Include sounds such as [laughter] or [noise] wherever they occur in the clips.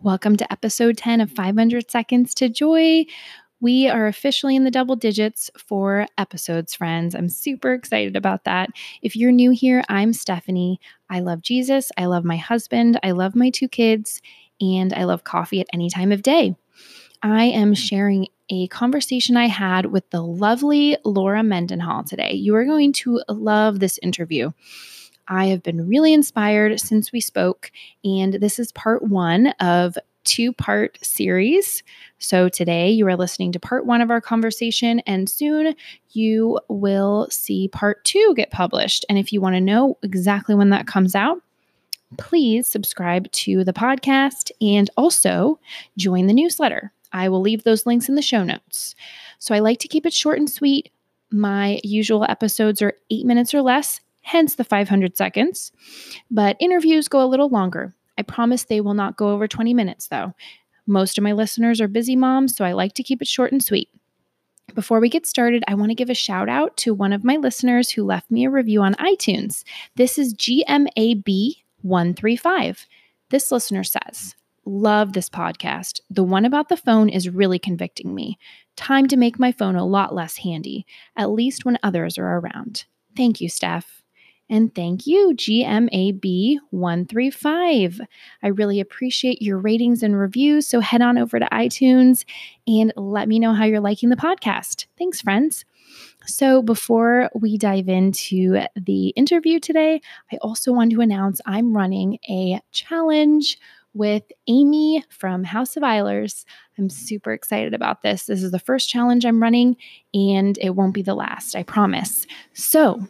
Welcome to episode 10 of 500 Seconds to Joy. We are officially in the double digits for episodes, friends. I'm super excited about that. If you're new here, I'm Stephanie. I love Jesus. I love my husband. I love my two kids. And I love coffee at any time of day. I am sharing a conversation I had with the lovely Laura Mendenhall today. You are going to love this interview. I have been really inspired since we spoke, and this is part one of two part series. So today you are listening to part one of our conversation, and soon you will see part two get published. And if you want to know exactly when that comes out, please subscribe to the podcast and also join the newsletter. I will leave those links in the show notes. So I like to keep it short and sweet. My usual episodes are eight minutes or less, hence the 500 seconds. But interviews go a little longer. I promise they will not go over 20 minutes, though. Most of my listeners are busy moms, so I like to keep it short and sweet. Before we get started, I want to give a shout out to one of my listeners who left me a review on iTunes. This is GMAB135. This listener says, Love this podcast. The one about the phone is really convicting me. Time to make my phone a lot less handy, at least when others are around. Thank you, Steph. And thank you, GMAB135. I really appreciate your ratings and reviews. So head on over to iTunes and let me know how you're liking the podcast. Thanks, friends. So, before we dive into the interview today, I also want to announce I'm running a challenge with Amy from House of Eilers. I'm super excited about this. This is the first challenge I'm running, and it won't be the last, I promise. So,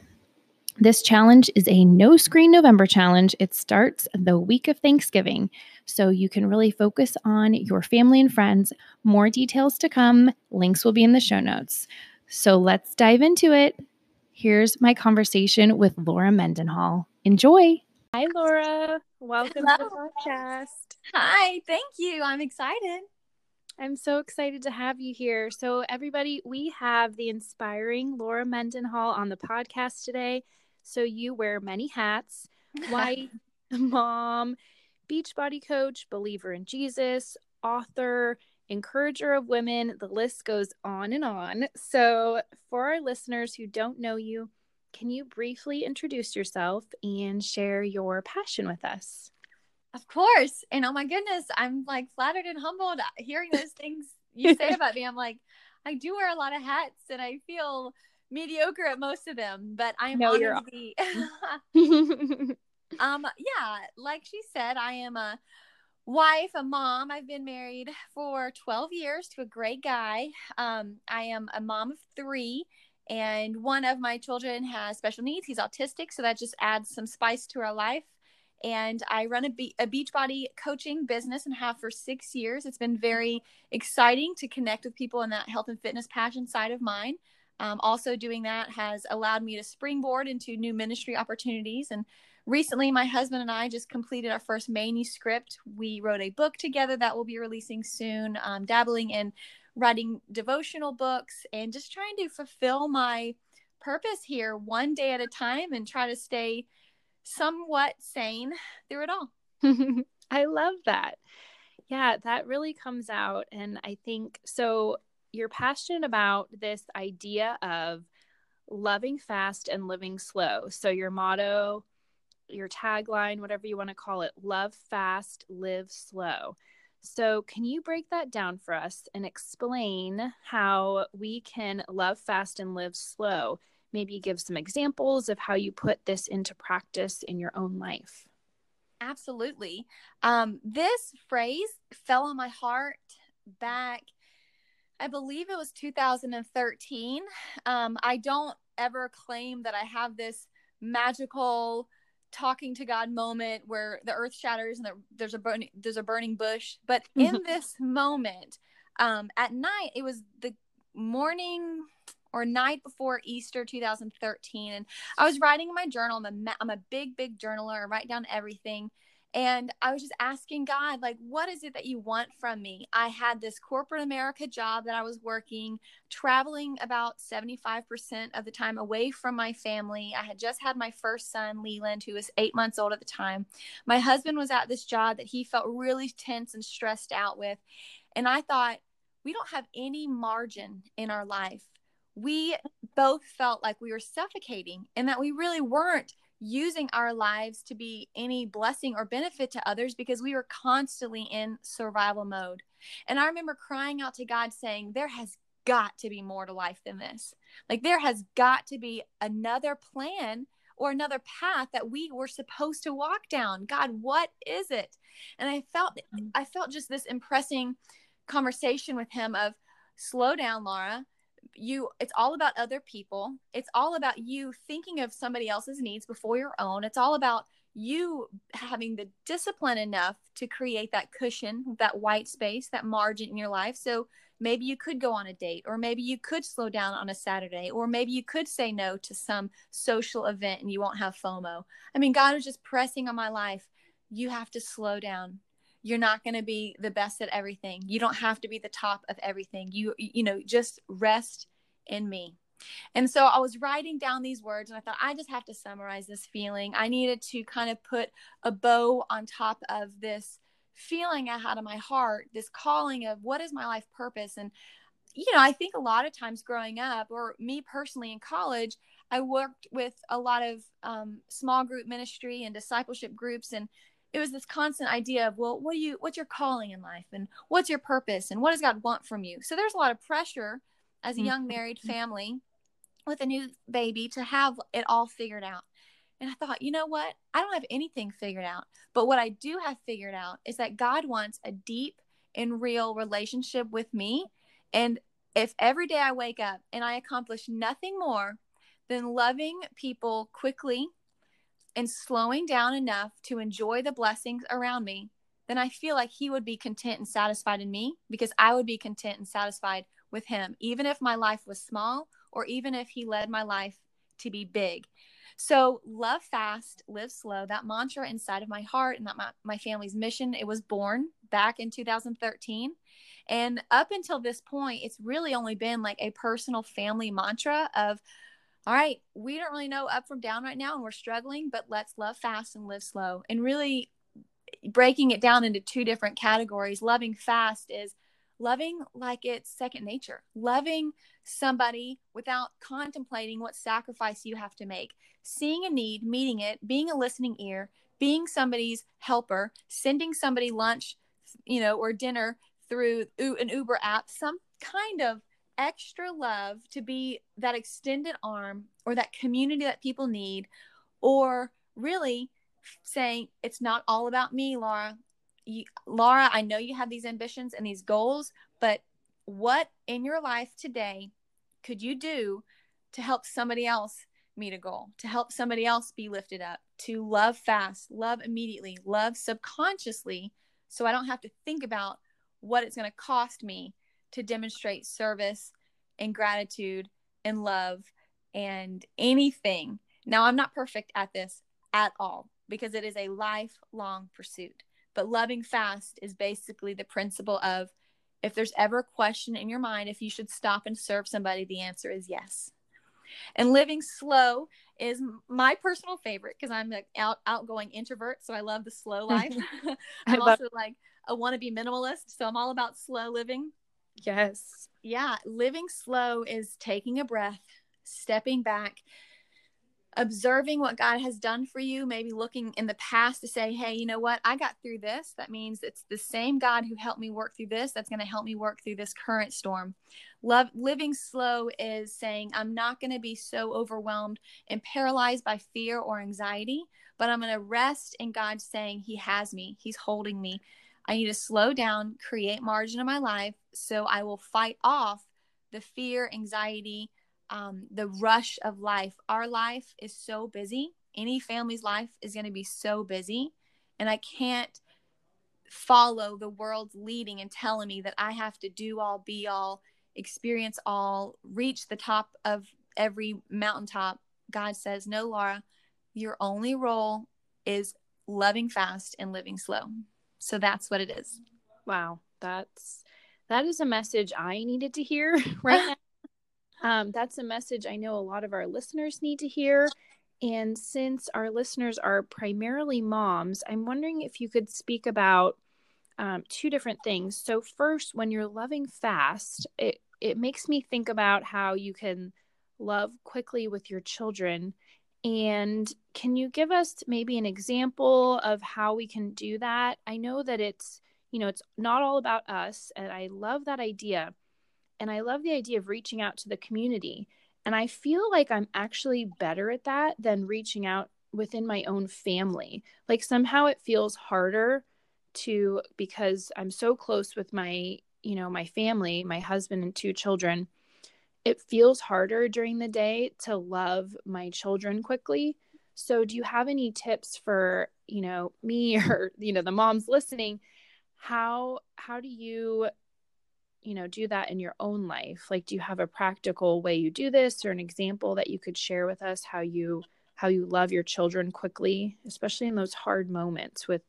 this challenge is a no screen November challenge. It starts the week of Thanksgiving, so you can really focus on your family and friends. More details to come. Links will be in the show notes. So let's dive into it. Here's my conversation with Laura Mendenhall. Enjoy. Hi, Laura. Welcome Hello. to the podcast. Hi, thank you. I'm excited. I'm so excited to have you here. So, everybody, we have the inspiring Laura Mendenhall on the podcast today. So you wear many hats [laughs] wife, mom, beachbody coach, believer in Jesus, author, encourager of women. The list goes on and on. So, for our listeners who don't know you, can you briefly introduce yourself and share your passion with us? Of course. And oh my goodness, I'm like flattered and humbled hearing those things you say [laughs] about me. I'm like, I do wear a lot of hats and I feel mediocre at most of them, but I am no, honored to be. [laughs] um, yeah, like she said, I am a wife, a mom. I've been married for 12 years to a great guy. Um, I am a mom of three, and one of my children has special needs. He's autistic, so that just adds some spice to our life. And I run a, be- a beachbody coaching business and have for six years. It's been very exciting to connect with people in that health and fitness passion side of mine. Um, also, doing that has allowed me to springboard into new ministry opportunities. And recently, my husband and I just completed our first manuscript. We wrote a book together that we'll be releasing soon, um, dabbling in writing devotional books and just trying to fulfill my purpose here one day at a time and try to stay somewhat sane through it all. [laughs] I love that. Yeah, that really comes out. And I think so you're passionate about this idea of loving fast and living slow. So your motto, your tagline, whatever you want to call it, love fast, live slow. So, can you break that down for us and explain how we can love fast and live slow? Maybe give some examples of how you put this into practice in your own life. Absolutely. Um, this phrase fell on my heart back I believe it was 2013. Um, I don't ever claim that I have this magical talking to God moment where the earth shatters and there's a burning there's a burning bush. But [laughs] in this moment, um, at night, it was the morning or night before Easter 2013, and I was writing in my journal. I'm a I'm a big big journaler. I write down everything. And I was just asking God, like, what is it that you want from me? I had this corporate America job that I was working, traveling about 75% of the time away from my family. I had just had my first son, Leland, who was eight months old at the time. My husband was at this job that he felt really tense and stressed out with. And I thought, we don't have any margin in our life. We both felt like we were suffocating and that we really weren't using our lives to be any blessing or benefit to others because we were constantly in survival mode. And I remember crying out to God saying, There has got to be more to life than this. Like, there has got to be another plan or another path that we were supposed to walk down. God, what is it? And I felt, mm-hmm. I felt just this impressing conversation with him of, slow down, Laura you it's all about other people. It's all about you thinking of somebody else's needs before your own. It's all about you having the discipline enough to create that cushion that white space that margin in your life. So maybe you could go on a date or maybe you could slow down on a saturday or maybe you could say no to some social event and you won't have fomo. I mean god is just pressing on my life. You have to slow down you're not going to be the best at everything. You don't have to be the top of everything. You you know just rest in me. And so i was writing down these words and i thought i just have to summarize this feeling. I needed to kind of put a bow on top of this feeling i had in my heart this calling of what is my life purpose? And you know i think a lot of times growing up or me personally in college i worked with a lot of um, small group ministry and discipleship groups and it was this constant idea of well what do you what's your calling in life and what's your purpose and what does god want from you? So there's a lot of pressure as a young married mm-hmm. family with a new baby to have it all figured out. And i thought you know what? I don't have anything figured out but what i do have figured out is that god wants a deep and real relationship with me. And if every day i wake up and i accomplish nothing more than loving people quickly and slowing down enough to enjoy the blessings around me, then I feel like He would be content and satisfied in me because I would be content and satisfied with Him, even if my life was small or even if He led my life to be big. So, love fast, live slow, that mantra inside of my heart and that my, my family's mission, it was born back in 2013. And up until this point, it's really only been like a personal family mantra of all right, we don't really know up from down right now and we're struggling, but let's love fast and live slow. And really breaking it down into two different categories. Loving fast is loving like it's second nature, loving somebody without contemplating what sacrifice you have to make, seeing a need, meeting it, being a listening ear, being somebody's helper, sending somebody lunch, you know, or dinner through an Uber app, some kind of extra love to be that extended arm or that community that people need, or really saying, it's not all about me, Laura. You, Laura, I know you have these ambitions and these goals, but what in your life today could you do to help somebody else meet a goal, to help somebody else be lifted up, to love fast, love immediately, love subconsciously, so I don't have to think about what it's going to cost me to demonstrate service and gratitude and love and anything. Now, I'm not perfect at this at all because it is a lifelong pursuit. But loving fast is basically the principle of if there's ever a question in your mind if you should stop and serve somebody, the answer is yes. And living slow is my personal favorite because I'm an out, outgoing introvert, so I love the slow [laughs] life. [laughs] I'm also like a wannabe minimalist, so I'm all about slow living. Yes. Yeah. Living slow is taking a breath, stepping back, observing what God has done for you, maybe looking in the past to say, hey, you know what? I got through this. That means it's the same God who helped me work through this that's going to help me work through this current storm. Love living slow is saying, I'm not going to be so overwhelmed and paralyzed by fear or anxiety, but I'm going to rest in God saying, He has me, He's holding me. I need to slow down, create margin in my life so I will fight off the fear, anxiety, um, the rush of life. Our life is so busy. Any family's life is going to be so busy. And I can't follow the world's leading and telling me that I have to do all, be all, experience all, reach the top of every mountaintop. God says, No, Laura, your only role is loving fast and living slow. So that's what it is. Wow, that's that is a message I needed to hear [laughs] right now. Um, that's a message I know a lot of our listeners need to hear. And since our listeners are primarily moms, I'm wondering if you could speak about um, two different things. So, first, when you're loving fast, it, it makes me think about how you can love quickly with your children. And can you give us maybe an example of how we can do that? I know that it's, you know, it's not all about us. And I love that idea. And I love the idea of reaching out to the community. And I feel like I'm actually better at that than reaching out within my own family. Like somehow it feels harder to because I'm so close with my, you know, my family, my husband and two children. It feels harder during the day to love my children quickly. So do you have any tips for, you know, me [laughs] or, you know, the moms listening? How how do you you know do that in your own life like do you have a practical way you do this or an example that you could share with us how you how you love your children quickly especially in those hard moments with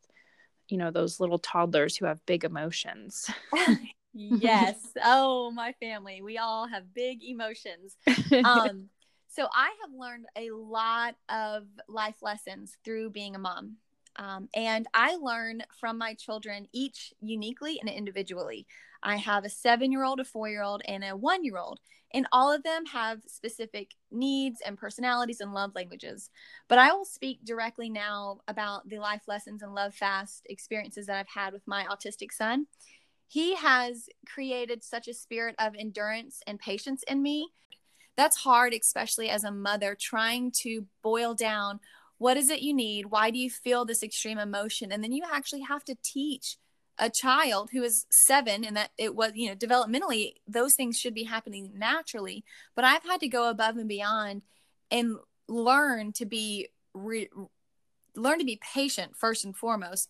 you know those little toddlers who have big emotions [laughs] [laughs] yes oh my family we all have big emotions [laughs] um so i have learned a lot of life lessons through being a mom um, and I learn from my children each uniquely and individually. I have a seven year old, a four year old, and a one year old. And all of them have specific needs and personalities and love languages. But I will speak directly now about the life lessons and love fast experiences that I've had with my autistic son. He has created such a spirit of endurance and patience in me. That's hard, especially as a mother, trying to boil down what is it you need? Why do you feel this extreme emotion? And then you actually have to teach a child who is seven and that it was you know developmentally those things should be happening naturally but i've had to go above and beyond and learn to be re- learn to be patient first and foremost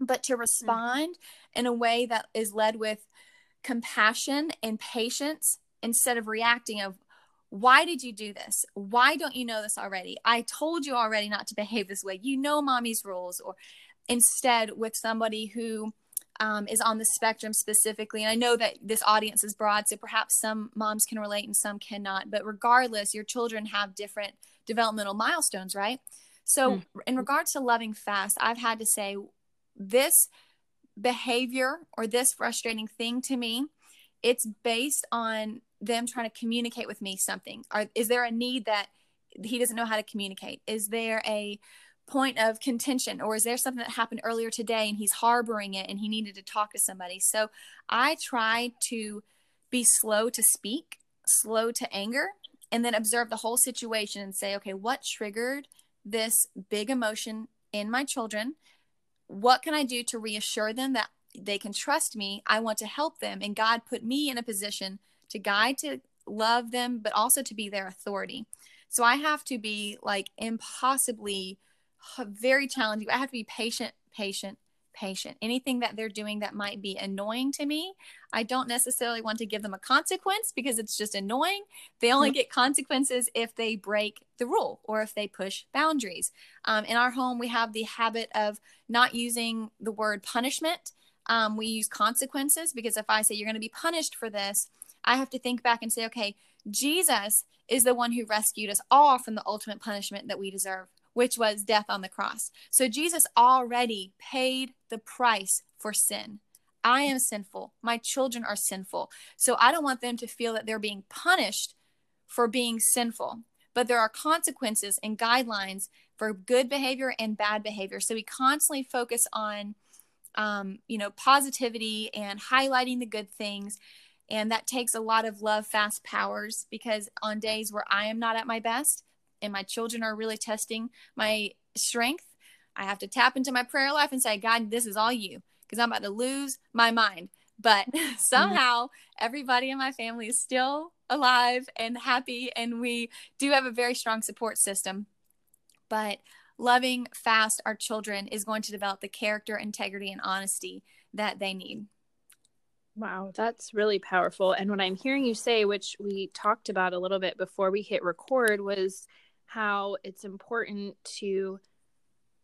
but to mm-hmm. respond mm-hmm. in a way that is led with compassion and patience instead of reacting of why did you do this why don't you know this already i told you already not to behave this way you know mommy's rules or instead with somebody who um, is on the spectrum specifically. And I know that this audience is broad, so perhaps some moms can relate and some cannot. But regardless, your children have different developmental milestones, right? So, mm-hmm. in regards to loving fast, I've had to say this behavior or this frustrating thing to me, it's based on them trying to communicate with me something. Or is there a need that he doesn't know how to communicate? Is there a point of contention or is there something that happened earlier today and he's harboring it and he needed to talk to somebody so i try to be slow to speak slow to anger and then observe the whole situation and say okay what triggered this big emotion in my children what can i do to reassure them that they can trust me? I want to help them. And god put me in a position to guide to love them but also to be their authority. So i have to be like impossibly very challenging. I have to be patient, patient, patient. Anything that they're doing that might be annoying to me, I don't necessarily want to give them a consequence because it's just annoying. They only get consequences if they break the rule or if they push boundaries. Um, in our home, we have the habit of not using the word punishment. Um, we use consequences because if I say you're going to be punished for this, I have to think back and say, okay, Jesus is the one who rescued us all from the ultimate punishment that we deserve which was death on the cross. So Jesus already paid the price for sin. I am sinful. My children are sinful. So I don't want them to feel that they're being punished for being sinful. But there are consequences and guidelines for good behavior and bad behavior. So we constantly focus on, um, you know, positivity and highlighting the good things. And that takes a lot of love, fast powers because on days where I am not at my best, and my children are really testing my strength, I have to tap into my prayer life and say, God, this is all you because I'm about to lose my mind. But [laughs] somehow everybody in my family is still alive and happy, and we do have a very strong support system. But loving fast our children is going to develop the character, integrity, and honesty that they need. Wow, that's really powerful. And what I'm hearing you say, which we talked about a little bit before we hit record, was how it's important to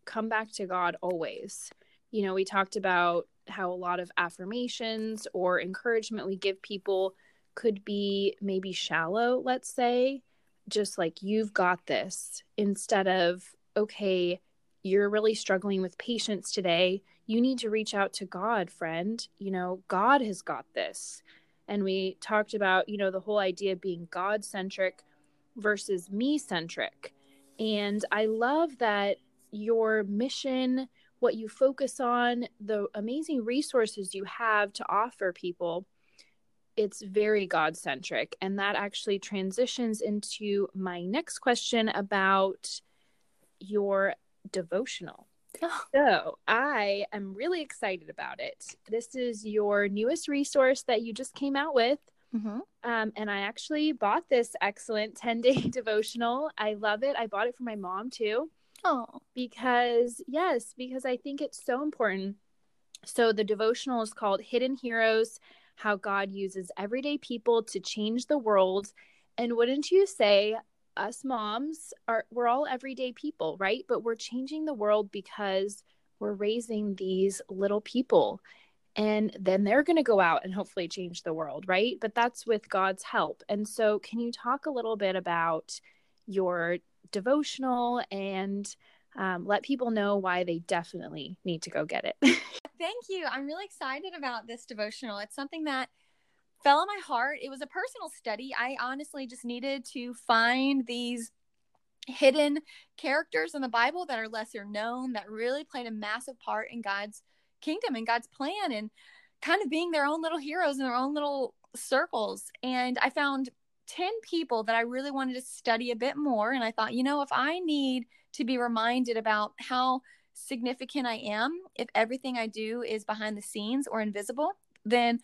come back to God always. You know, we talked about how a lot of affirmations or encouragement we give people could be maybe shallow, let's say, just like you've got this, instead of, okay, you're really struggling with patience today. You need to reach out to God, friend. You know, God has got this. And we talked about, you know, the whole idea of being God centric versus me centric. And I love that your mission, what you focus on, the amazing resources you have to offer people, it's very God centric. And that actually transitions into my next question about your devotional. Oh. So I am really excited about it. This is your newest resource that you just came out with. Mm-hmm. Um, and I actually bought this excellent [laughs] 10 day devotional. I love it. I bought it for my mom too. Oh. Because, yes, because I think it's so important. So the devotional is called Hidden Heroes How God Uses Everyday People to Change the World. And wouldn't you say, us moms are we're all everyday people, right? But we're changing the world because we're raising these little people and then they're going to go out and hopefully change the world, right? But that's with God's help. And so, can you talk a little bit about your devotional and um, let people know why they definitely need to go get it? [laughs] Thank you. I'm really excited about this devotional. It's something that fell on my heart. It was a personal study. I honestly just needed to find these hidden characters in the Bible that are lesser known that really played a massive part in God's kingdom and God's plan and kind of being their own little heroes in their own little circles. And I found 10 people that I really wanted to study a bit more. And I thought, you know, if I need to be reminded about how significant I am, if everything I do is behind the scenes or invisible, then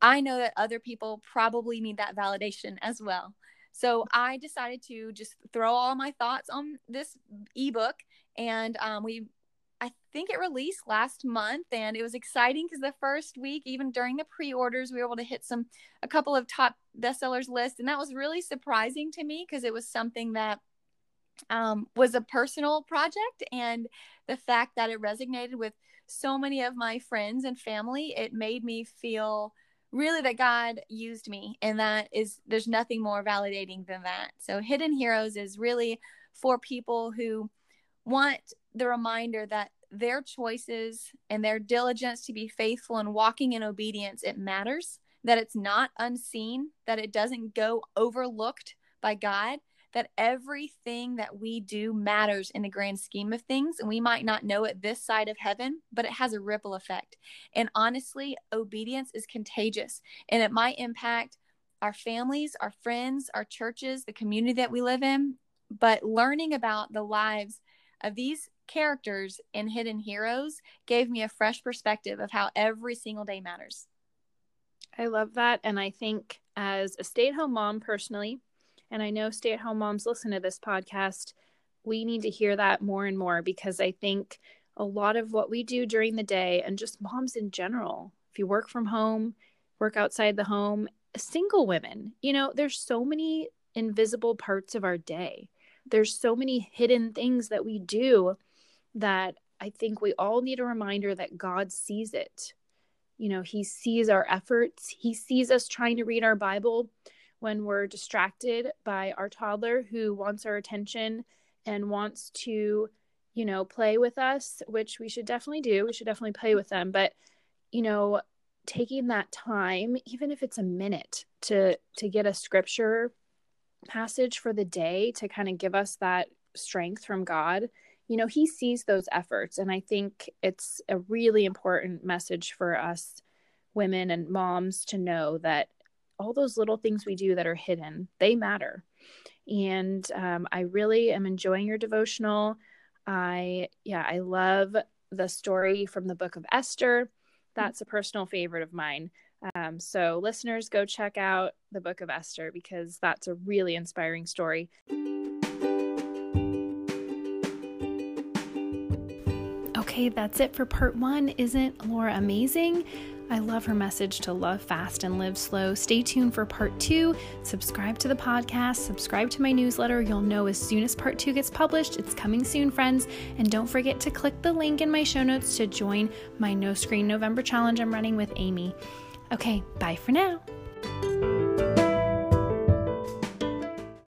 I know that other people probably need that validation as well. So I decided to just throw all my thoughts on this ebook, and um, we, I think it released last month, and it was exciting because the first week, even during the pre-orders, we were able to hit some a couple of top bestsellers lists. and that was really surprising to me because it was something that um, was a personal project, and the fact that it resonated with so many of my friends and family, it made me feel really that God used me. And that is, there's nothing more validating than that. So, Hidden Heroes is really for people who want the reminder that their choices and their diligence to be faithful and walking in obedience, it matters, that it's not unseen, that it doesn't go overlooked by God, that everything that we do matters in the grand scheme of things. And we might not know it this side of heaven, but it has a ripple effect. And honestly, obedience is contagious and it might impact our families, our friends, our churches, the community that we live in. But learning about the lives of these characters in Hidden Heroes gave me a fresh perspective of how every single day matters. I love that. And I think as a stay at home mom personally, and I know stay at home moms listen to this podcast, we need to hear that more and more because I think a lot of what we do during the day and just moms in general, if you work from home, work outside the home, single women, you know, there's so many invisible parts of our day. There's so many hidden things that we do that I think we all need a reminder that God sees it. You know, He sees our efforts, He sees us trying to read our Bible when we're distracted by our toddler who wants our attention and wants to, you know, play with us, which we should definitely do. We should definitely play with them. But, you know, taking that time, even if it's a minute, to to get a scripture passage for the day to kind of give us that strength from God, you know, he sees those efforts. And I think it's a really important message for us women and moms to know that all those little things we do that are hidden, they matter. And um, I really am enjoying your devotional. I, yeah, I love the story from the book of Esther. That's a personal favorite of mine. Um, so, listeners, go check out the book of Esther because that's a really inspiring story. Okay, that's it for part one. Isn't Laura amazing? I love her message to love fast and live slow. Stay tuned for part two. Subscribe to the podcast, subscribe to my newsletter. You'll know as soon as part two gets published. It's coming soon, friends. And don't forget to click the link in my show notes to join my No Screen November challenge I'm running with Amy. Okay, bye for now.